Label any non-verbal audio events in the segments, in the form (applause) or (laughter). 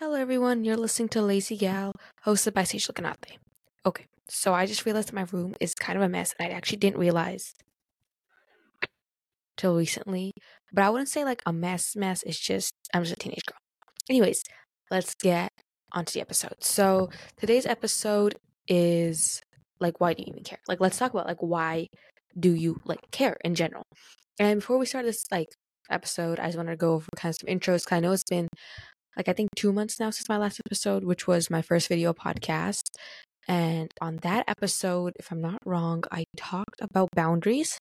Hello, everyone. You're listening to Lazy Gal, hosted by Sage Canate. Okay, so I just realized that my room is kind of a mess, and I actually didn't realize till recently. But I wouldn't say like a mess, mess. It's just I'm just a teenage girl. Anyways, let's get onto the episode. So today's episode is like, why do you even care? Like, let's talk about like why do you like care in general. And before we start this like episode, I just wanted to go over kind of some intros. Cause I know it's been like I think two months now since my last episode, which was my first video podcast. And on that episode, if I'm not wrong, I talked about boundaries.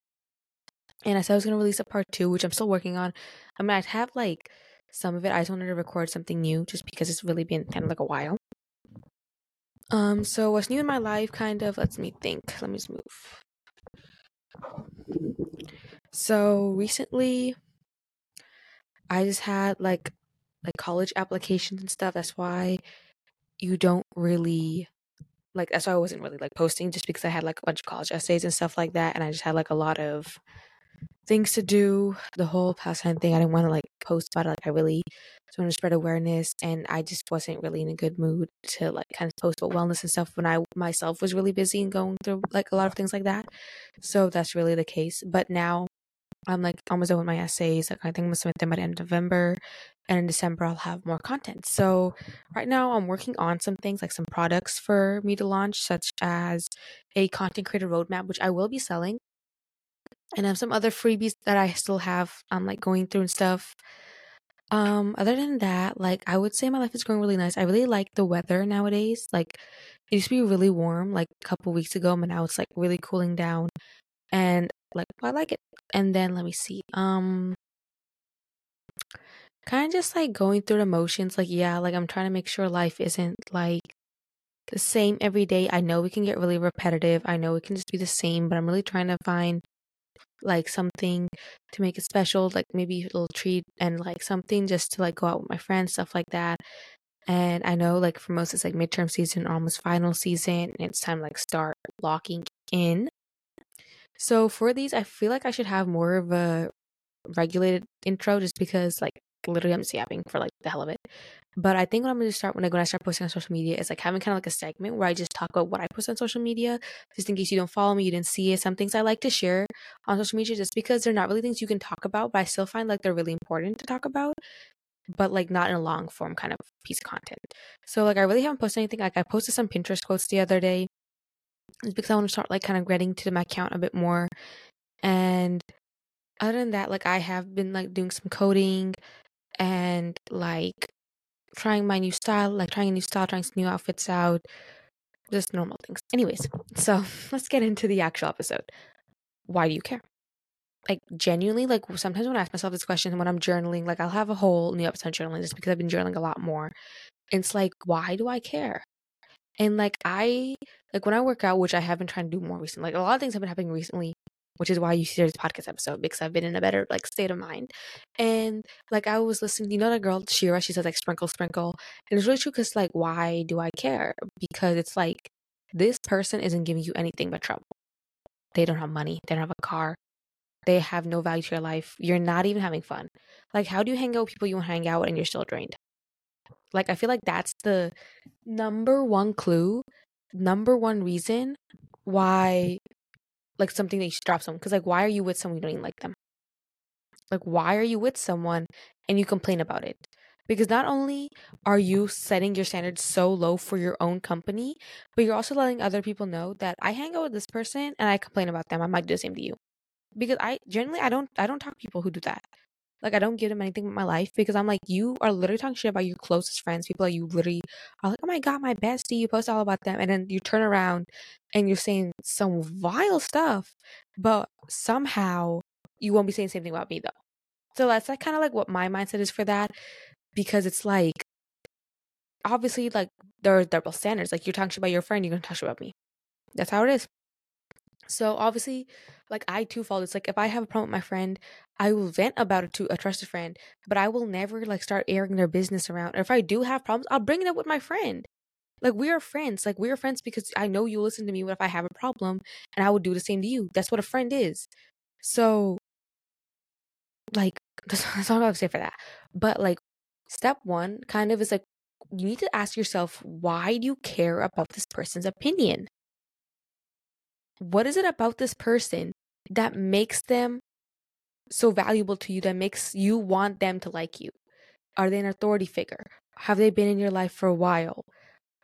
And I said I was gonna release a part two, which I'm still working on. I mean, I have like some of it. I just wanted to record something new just because it's really been kind of like a while. Um, so what's new in my life kind of lets me think. Let me just move. So recently I just had like like college applications and stuff. That's why you don't really like that's why I wasn't really like posting just because I had like a bunch of college essays and stuff like that and I just had like a lot of things to do the whole past time thing. I didn't want to like post about it. Like I really just wanted to spread awareness and I just wasn't really in a good mood to like kind of post about wellness and stuff when I myself was really busy and going through like a lot of things like that. So that's really the case. But now I'm like almost done with my essays. Like I think I'm gonna submit them by the end of November, and in December I'll have more content. So right now I'm working on some things like some products for me to launch, such as a content creator roadmap, which I will be selling, and I have some other freebies that I still have. I'm like going through and stuff. Um, other than that, like I would say my life is going really nice. I really like the weather nowadays. Like it used to be really warm like a couple weeks ago, but now it's like really cooling down. And like I like it. And then let me see. Um kind of just like going through the motions like yeah, like I'm trying to make sure life isn't like the same every day. I know we can get really repetitive. I know it can just be the same, but I'm really trying to find like something to make it special, like maybe a little treat and like something just to like go out with my friends, stuff like that. And I know like for most it's like midterm season, almost final season, and it's time to like start locking in. So for these, I feel like I should have more of a regulated intro just because like literally I'm just yapping for like the hell of it. But I think what I'm gonna start when I when I start posting on social media is like having kind of like a segment where I just talk about what I post on social media, just in case you don't follow me, you didn't see it. Some things I like to share on social media just because they're not really things you can talk about, but I still find like they're really important to talk about. But like not in a long form kind of piece of content. So like I really haven't posted anything. Like I posted some Pinterest quotes the other day is because I want to start like kind of getting to my account a bit more. And other than that, like I have been like doing some coding and like trying my new style, like trying a new style, trying some new outfits out, just normal things. Anyways, so (laughs) let's get into the actual episode. Why do you care? Like genuinely, like sometimes when I ask myself this question when I'm journaling, like I'll have a whole new episode journaling just because I've been journaling a lot more. It's like, why do I care? And like I like when I work out, which I have been trying to do more recently. Like a lot of things have been happening recently, which is why you see this podcast episode because I've been in a better like state of mind. And like I was listening, you know that girl Shera, she says like sprinkle sprinkle, and it's really true because like why do I care? Because it's like this person isn't giving you anything but trouble. They don't have money. They don't have a car. They have no value to your life. You're not even having fun. Like, how do you hang out with people you want to hang out with and you're still drained? Like I feel like that's the number one clue, number one reason why like something that you should drop someone. Because like why are you with someone you don't even like them? Like why are you with someone and you complain about it? Because not only are you setting your standards so low for your own company, but you're also letting other people know that I hang out with this person and I complain about them. I might do the same to you. Because I generally I don't I don't talk to people who do that. Like I don't give them anything but my life because I'm like, you are literally talking shit about your closest friends, people that you literally are like, oh my god, my bestie, you post all about them, and then you turn around and you're saying some vile stuff, but somehow you won't be saying the same thing about me though. So that's like kind of like what my mindset is for that, because it's like obviously like there are double standards. Like you're talking shit about your friend, you're gonna talk shit about me. That's how it is. So obviously, like I too fall. It's like if I have a problem with my friend, I will vent about it to a trusted friend, but I will never like start airing their business around. Or if I do have problems, I'll bring it up with my friend. Like we are friends. Like we are friends because I know you listen to me when if I have a problem, and I will do the same to you. That's what a friend is. So, like (laughs) that's, that's all I have to say for that. But like step one, kind of is like you need to ask yourself why do you care about this person's opinion? What is it about this person that makes them so valuable to you that makes you want them to like you? Are they an authority figure? Have they been in your life for a while?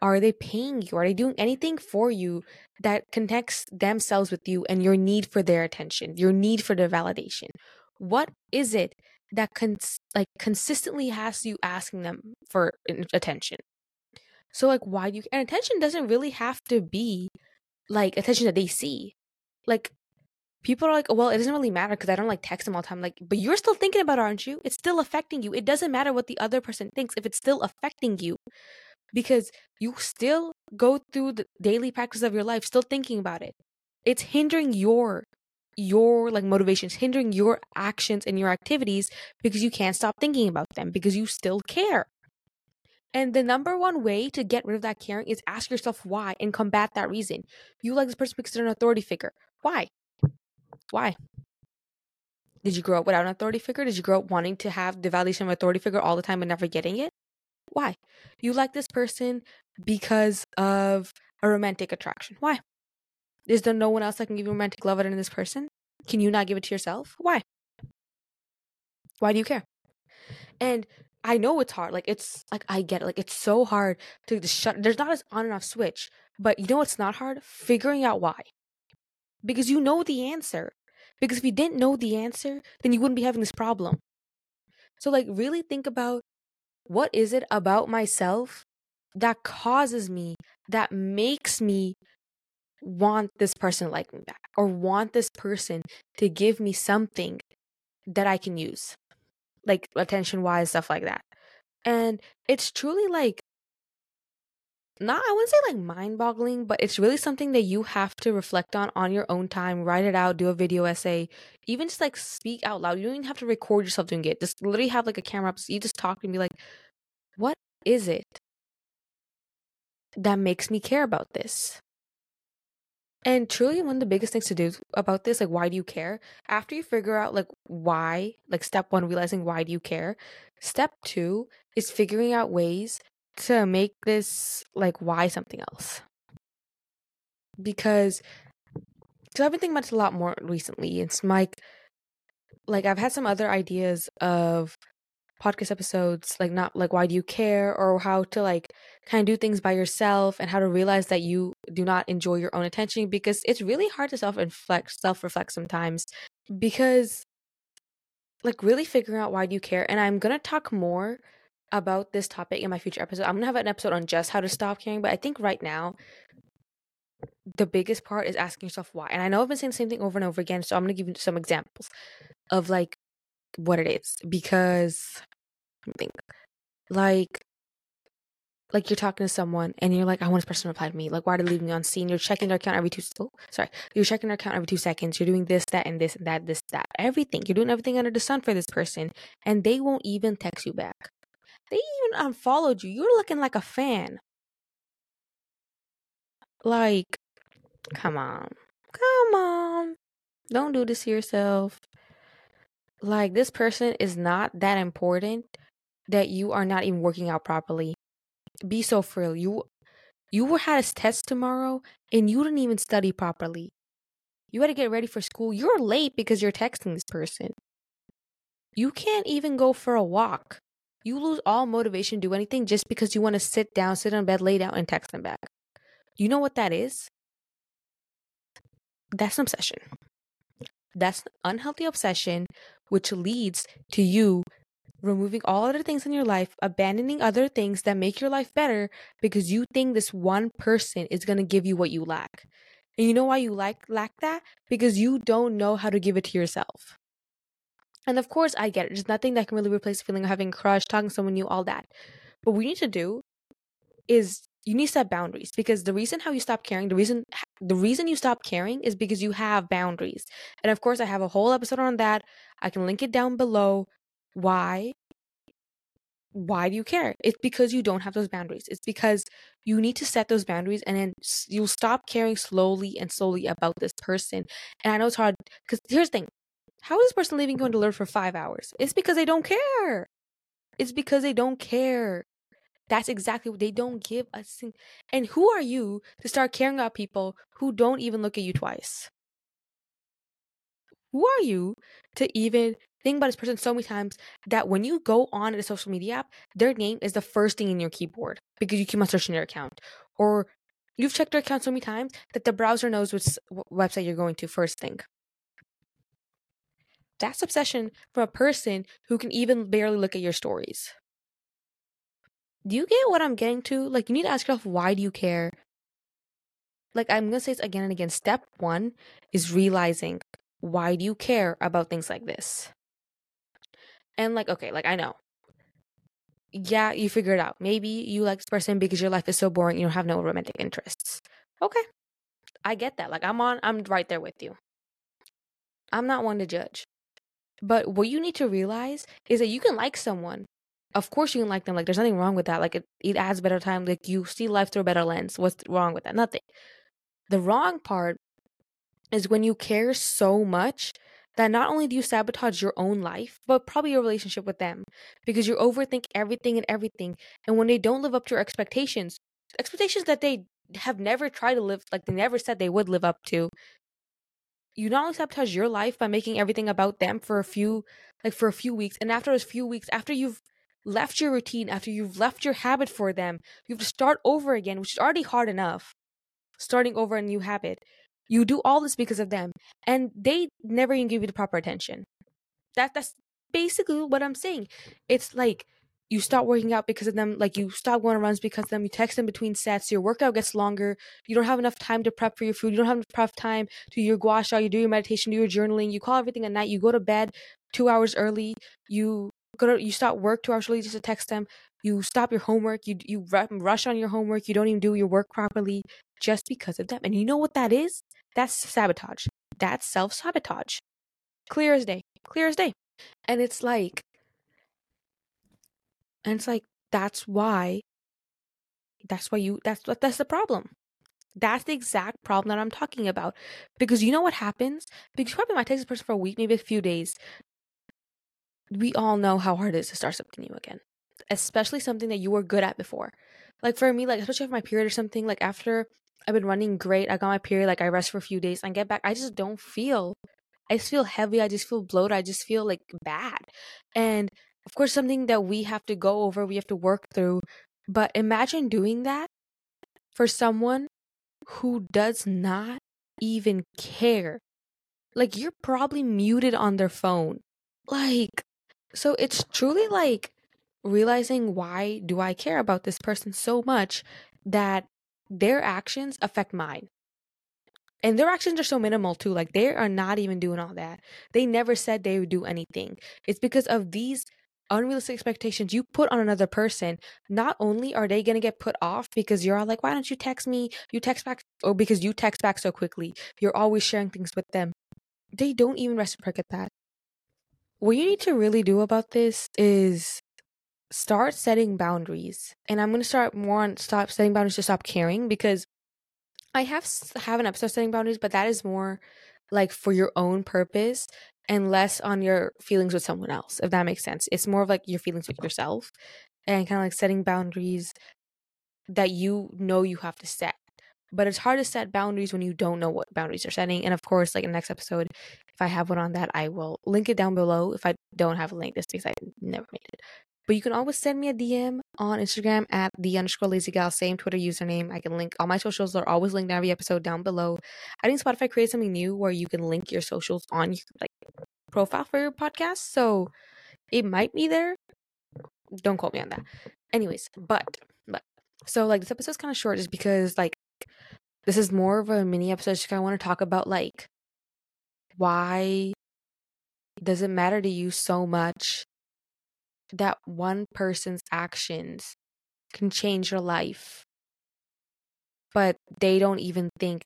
Are they paying you? Are they doing anything for you that connects themselves with you and your need for their attention, your need for their validation? What is it that cons- like consistently has you asking them for attention? So like why do you and attention doesn't really have to be like attention that they see. Like people are like, well, it doesn't really matter because I don't like text them all the time. Like, but you're still thinking about it, aren't you? It's still affecting you. It doesn't matter what the other person thinks if it's still affecting you because you still go through the daily practice of your life still thinking about it. It's hindering your your like motivations, hindering your actions and your activities because you can't stop thinking about them because you still care. And the number one way to get rid of that caring is ask yourself why and combat that reason. You like this person because they're an authority figure. Why? Why? Did you grow up without an authority figure? Did you grow up wanting to have the validation of authority figure all the time and never getting it? Why? You like this person because of a romantic attraction. Why? Is there no one else that can give you romantic love other than this person? Can you not give it to yourself? Why? Why do you care? And I know it's hard. Like it's like I get it. Like it's so hard to just shut. There's not an on and off switch. But you know what's not hard? Figuring out why. Because you know the answer. Because if you didn't know the answer, then you wouldn't be having this problem. So like really think about what is it about myself that causes me, that makes me want this person to like me back or want this person to give me something that I can use, like attention wise, stuff like that. And it's truly like, not, I wouldn't say like mind boggling, but it's really something that you have to reflect on on your own time, write it out, do a video essay, even just like speak out loud. You don't even have to record yourself doing it. Just literally have like a camera up. So you just talk and be like, what is it that makes me care about this? And truly, one of the biggest things to do about this, like, why do you care? After you figure out, like, why, like, step one, realizing why do you care? Step two is figuring out ways to make this, like, why something else. Because, because I've been thinking about a lot more recently. It's like, like, I've had some other ideas of podcast episodes like not like why do you care or how to like kind of do things by yourself and how to realize that you do not enjoy your own attention because it's really hard to self reflect self reflect sometimes because like really figuring out why do you care and i'm going to talk more about this topic in my future episode. I'm going to have an episode on just how to stop caring but i think right now the biggest part is asking yourself why and i know i've been saying the same thing over and over again so i'm going to give you some examples of like what it is because I think like like you're talking to someone and you're like, I want this person to reply to me. Like, why are they leaving me on seen? You're checking their account every two. Oh, sorry. You're checking their account every two seconds. You're doing this, that, and this, and that, this, that, everything. You're doing everything under the sun for this person, and they won't even text you back. They even unfollowed you. You're looking like a fan. Like, come on, come on. Don't do this to yourself like this person is not that important that you are not even working out properly. Be so real. You you were had a test tomorrow and you didn't even study properly. You had to get ready for school. You're late because you're texting this person. You can't even go for a walk. You lose all motivation to do anything just because you want to sit down, sit on bed, lay down, and text them back. You know what that is? That's an obsession. That's an unhealthy obsession which leads to you removing all other things in your life, abandoning other things that make your life better because you think this one person is going to give you what you lack. And you know why you like lack that? Because you don't know how to give it to yourself. And of course, I get it. There's nothing that can really replace the feeling of having a crush, talking to someone new, all that. But what we need to do is you need to set boundaries because the reason how you stop caring the reason the reason you stop caring is because you have boundaries and of course i have a whole episode on that. I can link it down below. Why? Why do you care? It's because you don't have those boundaries. It's because you need to set those boundaries and then you'll stop caring slowly and slowly about this person. And i know it's hard because here's the thing. How is this person leaving you undelivered for five hours? It's because they don't care. It's because they don't care That's exactly what they don't give a sing. And who are you to start caring about people who don't even look at you twice? Who are you to even think about this person so many times that when you go on a social media app, their name is the first thing in your keyboard because you keep on searching their account, or you've checked their account so many times that the browser knows which website you're going to first thing. That's obsession from a person who can even barely look at your stories. Do you get what I'm getting to? Like, you need to ask yourself, why do you care? Like, I'm gonna say this again and again. Step one is realizing why do you care about things like this? And, like, okay, like, I know. Yeah, you figure it out. Maybe you like this person because your life is so boring, you don't have no romantic interests. Okay. I get that. Like, I'm on, I'm right there with you. I'm not one to judge. But what you need to realize is that you can like someone. Of course you can like them. Like there's nothing wrong with that. Like it, it adds better time. Like you see life through a better lens. What's wrong with that? Nothing. The wrong part is when you care so much that not only do you sabotage your own life, but probably your relationship with them because you overthink everything and everything. And when they don't live up to your expectations, expectations that they have never tried to live, like they never said they would live up to, you not only sabotage your life by making everything about them for a few like for a few weeks and after those few weeks after you've left your routine after you've left your habit for them you have to start over again which is already hard enough starting over a new habit. You do all this because of them and they never even give you the proper attention. That that's basically what i'm saying. It's like you stop working out because of them like you stop going on runs because of them you text them between sets your workout gets longer you don't have enough time to prep for your food you don't have enough prep time to your gua sha you do your meditation do your journaling you call everything at night you go to bed two hours early you go to you stop work two hours early just to text them you stop your homework you you rush on your homework you don't even do your work properly just because of them and you know what that is that's sabotage that's self-sabotage clear as day clear as day and it's like and it's like, that's why, that's why you, that's what, that's the problem. That's the exact problem that I'm talking about. Because you know what happens? Because you probably might take this person for a week, maybe a few days. We all know how hard it is to start something new again, especially something that you were good at before. Like for me, like especially after my period or something, like after I've been running great, I got my period, like I rest for a few days, and get back, I just don't feel I just feel heavy. I just feel bloated. I just feel like bad. And of course, something that we have to go over, we have to work through. But imagine doing that for someone who does not even care. Like, you're probably muted on their phone. Like, so it's truly like realizing why do I care about this person so much that their actions affect mine. And their actions are so minimal too. Like they are not even doing all that. They never said they would do anything. It's because of these unrealistic expectations you put on another person, not only are they going to get put off because you're all like, why don't you text me? You text back, or because you text back so quickly. You're always sharing things with them. They don't even reciprocate that. What you need to really do about this is start setting boundaries. And I'm going to start more on stop setting boundaries to stop caring because I have have an episode setting boundaries, but that is more like for your own purpose and less on your feelings with someone else, if that makes sense. It's more of like your feelings with yourself and kind of like setting boundaries that you know you have to set. But it's hard to set boundaries when you don't know what boundaries you're setting. And of course, like in the next episode, if I have one on that, I will link it down below. If I don't have a link, this because I never made it. But you can always send me a DM on Instagram at the underscore lazy gal, same Twitter username. I can link all my socials. They're always linked in every episode down below. I think Spotify created something new where you can link your socials on your like profile for your podcast. So it might be there. Don't quote me on that. Anyways, but but so like this episode's kind of short just because like this is more of a mini episode. Just of want to talk about like why does it matter to you so much that one person's actions can change your life, but they don't even think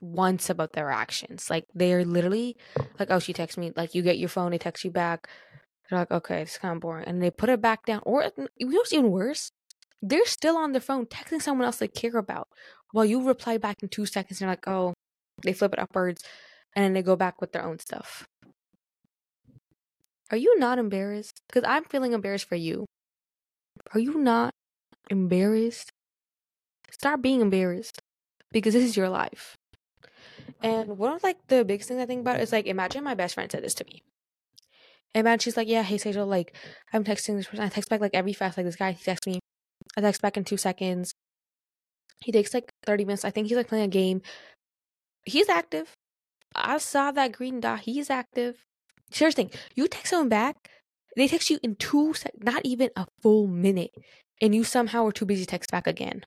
once about their actions. Like they're literally like, oh, she texts me. Like you get your phone, they text you back. They're like, okay, it's kind of boring, and they put it back down. Or you know what's even worse? They're still on their phone texting someone else they care about, while you reply back in two seconds. And you're like, oh, they flip it upwards, and then they go back with their own stuff. Are you not embarrassed? Because I'm feeling embarrassed for you. Are you not? embarrassed, start being embarrassed because this is your life. And one of like the biggest things I think about is like imagine my best friend said this to me. Imagine she's like, Yeah, hey Sejal, like I'm texting this person. I text back like every fast like this guy, he texts me. I text back in two seconds. He takes like 30 minutes. I think he's like playing a game. He's active. I saw that green dot. He's active. Here's thing. You text someone back, they text you in two sec not even a full minute. And you somehow are too busy to text back again.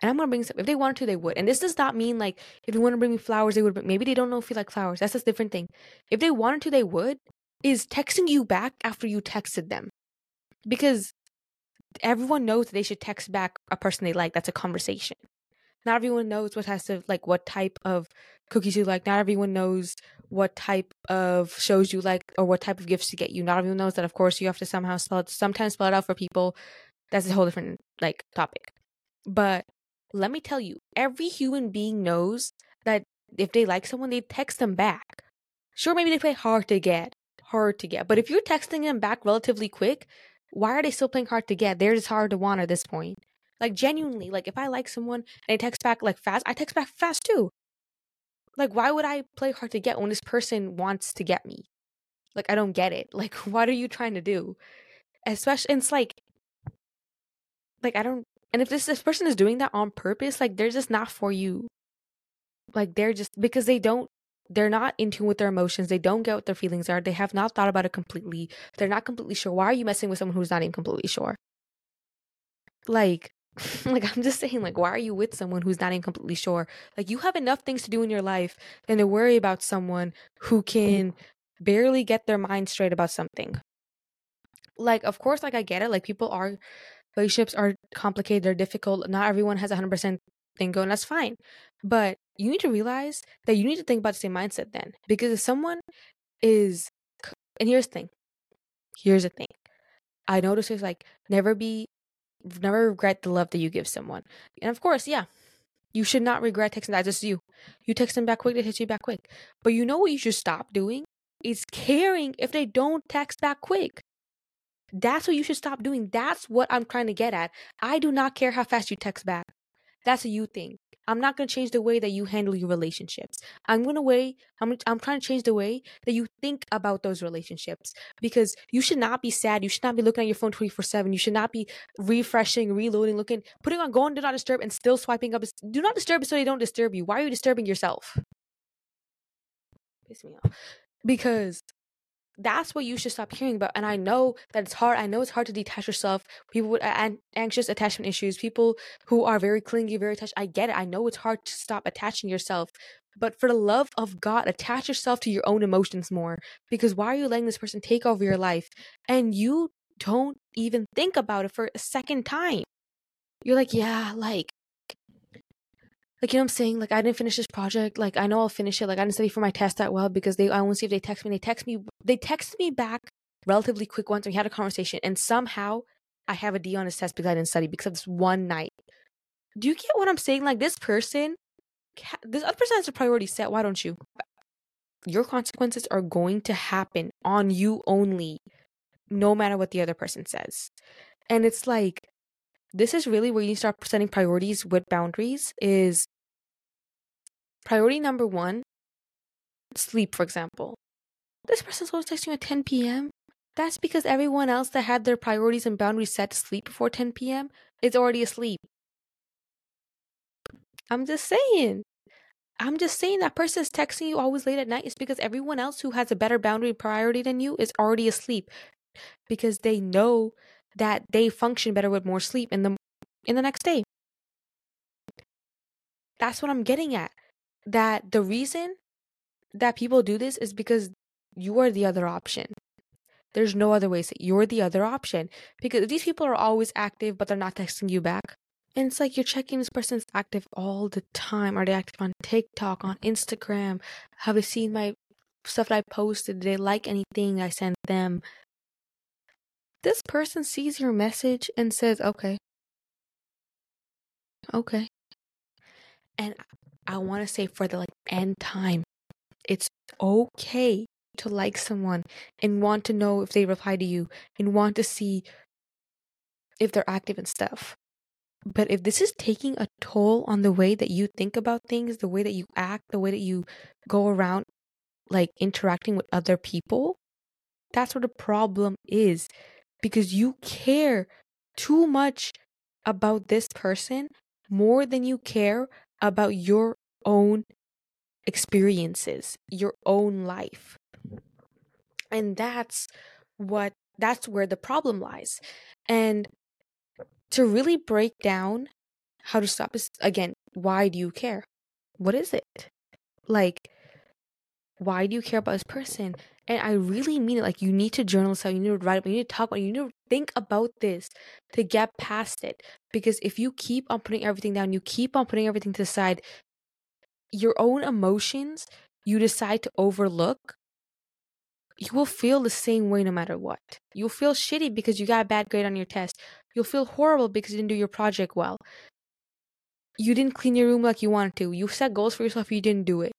And I'm gonna bring some if they wanted to, they would. And this does not mean like if they want to bring me flowers, they would maybe they don't know if you like flowers. That's a different thing. If they wanted to, they would. Is texting you back after you texted them. Because everyone knows that they should text back a person they like. That's a conversation. Not everyone knows what has to like what type of cookies you like. Not everyone knows what type of shows you like or what type of gifts to get you. Not everyone knows that of course you have to somehow spell it sometimes spell it out for people. That's a whole different like topic. But let me tell you, every human being knows that if they like someone, they text them back. Sure, maybe they play hard to get, hard to get. But if you're texting them back relatively quick, why are they still playing hard to get? They're just hard to want at this point. Like genuinely, like if I like someone and they text back like fast, I text back fast too. Like why would I play hard to get when this person wants to get me? Like I don't get it. (laughs) Like what are you trying to do? Especially it's like like I don't and if this this person is doing that on purpose, like they're just not for you. Like they're just because they don't they're not in tune with their emotions. They don't get what their feelings are. They have not thought about it completely. They're not completely sure. Why are you messing with someone who's not even completely sure? Like, (laughs) like I'm just saying, like, why are you with someone who's not even completely sure? Like, you have enough things to do in your life than to worry about someone who can barely get their mind straight about something. Like, of course, like I get it. Like, people are relationships are complicated, they're difficult. Not everyone has a 100% thing going, that's fine. But you need to realize that you need to think about the same mindset then. Because if someone is, and here's the thing, here's the thing. I notice it's like never be, never regret the love that you give someone. And of course, yeah, you should not regret texting that. Just you. You text them back quick, they text you back quick. But you know what you should stop doing? Is caring if they don't text back quick. That's what you should stop doing. That's what I'm trying to get at. I do not care how fast you text back. That's a you thing. I'm not going to change the way that you handle your relationships. I'm going to way I'm I'm trying to change the way that you think about those relationships because you should not be sad. You should not be looking at your phone 24/7. You should not be refreshing, reloading, looking, putting on going do not disturb and still swiping up. Do not disturb so they don't disturb you. Why are you disturbing yourself? Piss me off. Because that's what you should stop hearing about. And I know that it's hard. I know it's hard to detach yourself. People with an- anxious attachment issues, people who are very clingy, very attached. I get it. I know it's hard to stop attaching yourself. But for the love of God, attach yourself to your own emotions more. Because why are you letting this person take over your life? And you don't even think about it for a second time. You're like, yeah, like like you know I'm saying? Like I didn't finish this project. Like I know I'll finish it. Like I didn't study for my test that well because they I want to see if they text me. They text me they text me back relatively quick once we had a conversation and somehow I have a D on his test because I didn't study because of this one night. Do you get what I'm saying? Like this person this other person has a priority set. Why don't you? Your consequences are going to happen on you only, no matter what the other person says. And it's like this is really where you start setting priorities with boundaries is priority number one sleep for example. This person's always texting you at 10 p.m that's because everyone else that had their priorities and boundaries set to sleep before 10 p.m is already asleep. I'm just saying. I'm just saying that person is texting you always late at night is because everyone else who has a better boundary priority than you is already asleep because they know that they function better with more sleep in the in the next day. That's what I'm getting at. That the reason that people do this is because you are the other option. There's no other way. You're the other option. Because these people are always active, but they're not texting you back. And it's like you're checking this person's active all the time. Are they active on TikTok, on Instagram? Have they seen my stuff that I posted? Did they like anything I sent them? This person sees your message and says, okay, okay. And I want to say for the like end time, it's okay to like someone and want to know if they reply to you and want to see if they're active and stuff. But if this is taking a toll on the way that you think about things, the way that you act, the way that you go around like interacting with other people, that's where the problem is because you care too much about this person more than you care about your own experiences, your own life. And that's what that's where the problem lies. And to really break down how to stop is again, why do you care? What is it? Like why do you care about this person? And I really mean it. Like you need to journal this. You need to write. You need to talk about. It, you need to think about this to get past it. Because if you keep on putting everything down, you keep on putting everything to the side. Your own emotions, you decide to overlook. You will feel the same way no matter what. You'll feel shitty because you got a bad grade on your test. You'll feel horrible because you didn't do your project well. You didn't clean your room like you wanted to. You set goals for yourself, you didn't do it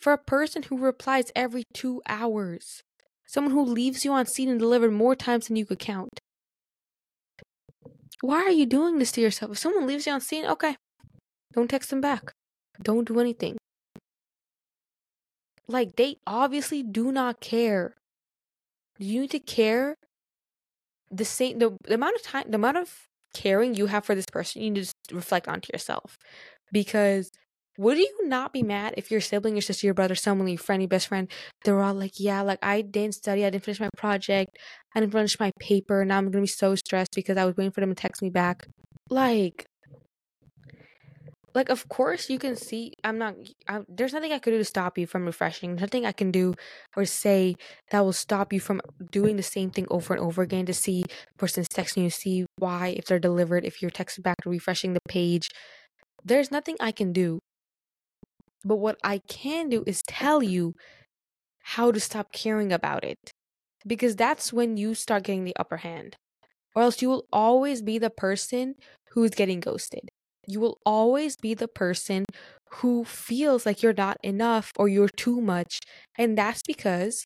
for a person who replies every two hours, someone who leaves you on seen and delivered more times than you could count. Why are you doing this to yourself? If someone leaves you on seen, okay, don't text them back. Don't do anything. Like, they obviously do not care. You need to care the same, the, the amount of time, the amount of caring you have for this person, you need to reflect onto yourself. Because would you not be mad if your sibling, your sister, your brother, someone, your friend, your best friend, they're all like, yeah, like I didn't study, I didn't finish my project, I didn't finish my paper, now I'm gonna be so stressed because I was waiting for them to text me back. Like, like of course you can see i'm not I, there's nothing i could do to stop you from refreshing nothing i can do or say that will stop you from doing the same thing over and over again to see person's texting you see why if they're delivered if you're texting back refreshing the page there's nothing i can do but what I can do is tell you how to stop caring about it. Because that's when you start getting the upper hand. Or else you will always be the person who's getting ghosted. You will always be the person who feels like you're not enough or you're too much. And that's because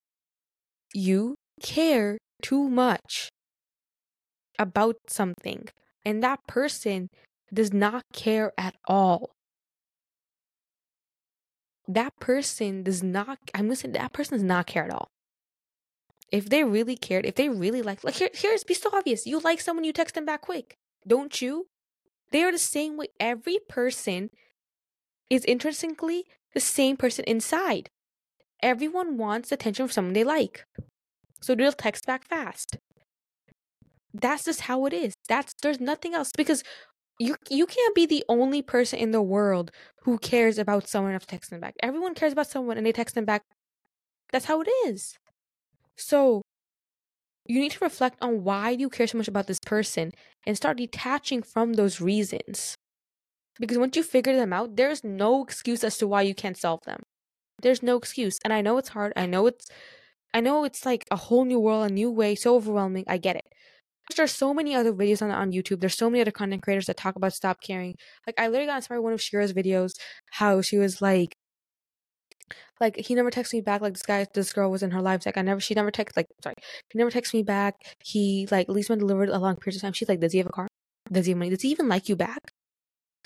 you care too much about something. And that person does not care at all that person does not i'm gonna say that person does not care at all. If they really cared if they really like like here, here's be so obvious you like someone you text them back quick don't you? They are the same way every person is interestingly the same person inside. Everyone wants attention from someone they like so they'll text back fast. That's just how it is that's there's nothing else because you you can't be the only person in the world who cares about someone enough to text them back. Everyone cares about someone and they text them back. That's how it is. So you need to reflect on why you care so much about this person and start detaching from those reasons. Because once you figure them out, there's no excuse as to why you can't solve them. There's no excuse. And I know it's hard. I know it's I know it's like a whole new world, a new way, so overwhelming. I get it there's so many other videos on on YouTube. There's so many other content creators that talk about stop caring. Like I literally got inspired one of Shera's videos, how she was like, like he never texts me back. Like this guy, this girl was in her life. Like I never, she never texted. Like sorry, he never texted me back. He like at least when delivered a long period of time. She's like, does he have a car? Does he have money? Does he even like you back?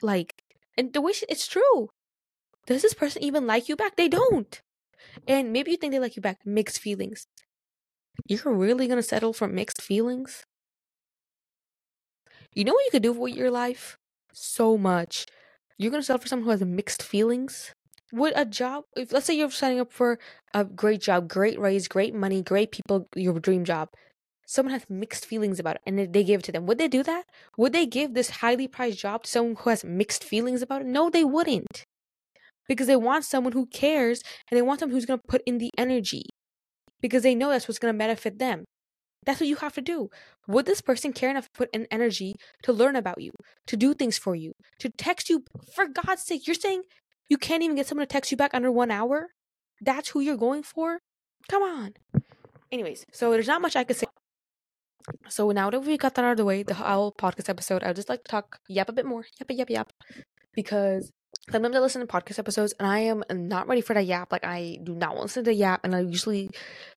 Like, and the way she, it's true. Does this person even like you back? They don't. And maybe you think they like you back. Mixed feelings. You're really gonna settle for mixed feelings? You know what you could do with your life? So much. You're gonna settle for someone who has mixed feelings. Would a job, if let's say you're signing up for a great job, great raise, great money, great people, your dream job, someone has mixed feelings about it and they give it to them, would they do that? Would they give this highly prized job to someone who has mixed feelings about it? No, they wouldn't. Because they want someone who cares and they want someone who's gonna put in the energy because they know that's what's gonna benefit them. That's what you have to do. Would this person care enough to put in energy to learn about you, to do things for you, to text you? For God's sake, you're saying you can't even get someone to text you back under one hour? That's who you're going for? Come on. Anyways, so there's not much I could say. So now that we got that out of the way, the whole podcast episode, I'd just like to talk yap a bit more. Yap, yap, yap. Because sometimes I listen to podcast episodes and I am not ready for that yap. Like I do not want to listen to the yap, and it usually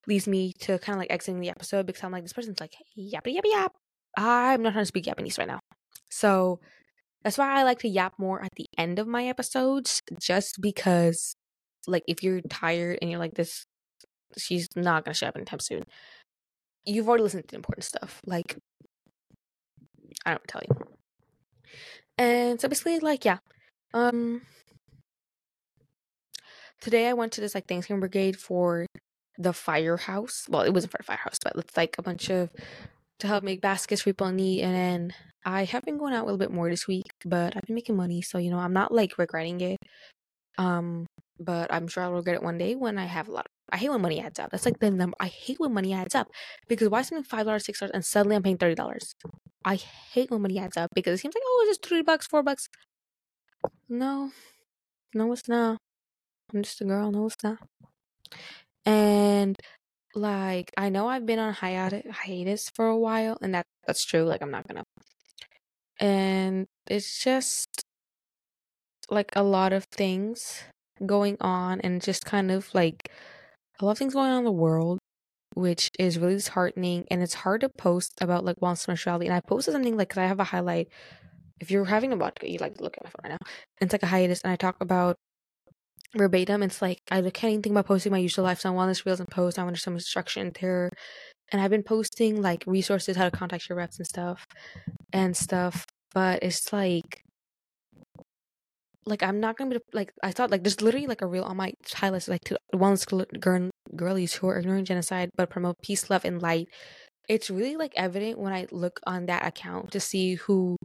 leads me to kind of like exiting the episode because I'm like, this person's like yappy yappy yap. I'm not trying to speak Japanese right now. So That's why I like to yap more at the end of my episodes, just because, like, if you're tired and you're like, this, she's not gonna show up anytime soon, you've already listened to important stuff. Like, I don't tell you. And so basically, like, yeah. Um, today I went to this like Thanksgiving brigade for the firehouse. Well, it wasn't for the firehouse, but it's like a bunch of to help make baskets for people in need. And then I have been going out a little bit more this week, but I've been making money, so you know I'm not like regretting it. Um, but I'm sure I'll regret it one day when I have a lot. Of, I hate when money adds up. That's like the number. I hate when money adds up because why something five dollars, six dollars, and suddenly I'm paying thirty dollars. I hate when money adds up because it seems like oh, it's just three bucks, four bucks. No, no, it's not. I'm just a girl. No, it's not. And like I know I've been on hiatus hiatus for a while, and that that's true. Like I'm not gonna. And it's just like a lot of things going on, and just kind of like a lot of things going on in the world, which is really disheartening. And it's hard to post about like wellness spirituality. And I posted something like because I have a highlight. If you're having a vodka, you like to look at my phone right now. It's like a hiatus, and I talk about verbatim. It's like I can't even think about posting my usual lifestyle wellness reels and posts. I want some instruction there. And I've been posting like resources, how to contact your reps and stuff and stuff. But it's like like I'm not gonna be like I thought like there's literally like a reel on my highlights like to wellness girl, girlies who are ignoring genocide but promote peace, love, and light. It's really like evident when I look on that account to see who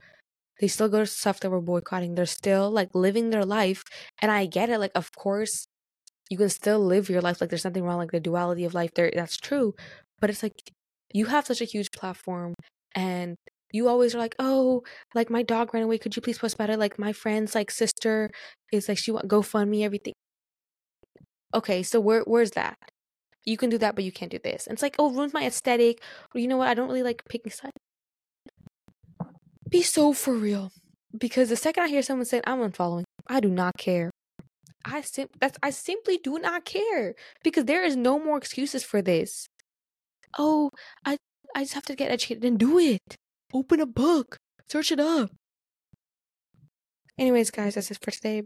they still go to stuff that we're boycotting. They're still like living their life. And I get it. Like, of course, you can still live your life. Like, there's nothing wrong. Like, the duality of life there, that's true. But it's like, you have such a huge platform and you always are like, oh, like my dog ran away. Could you please post about it? Like my friend's like sister is like she want GoFundMe everything. Okay, so where where's that? You can do that, but you can't do this. And it's like, oh, ruins my aesthetic. Or you know what? I don't really like picking sides be so for real. Because the second I hear someone say I'm unfollowing, I do not care. I sim- that's I simply do not care because there is no more excuses for this. Oh, I I just have to get educated and do it. Open a book, search it up. Anyways, guys, that's it for today.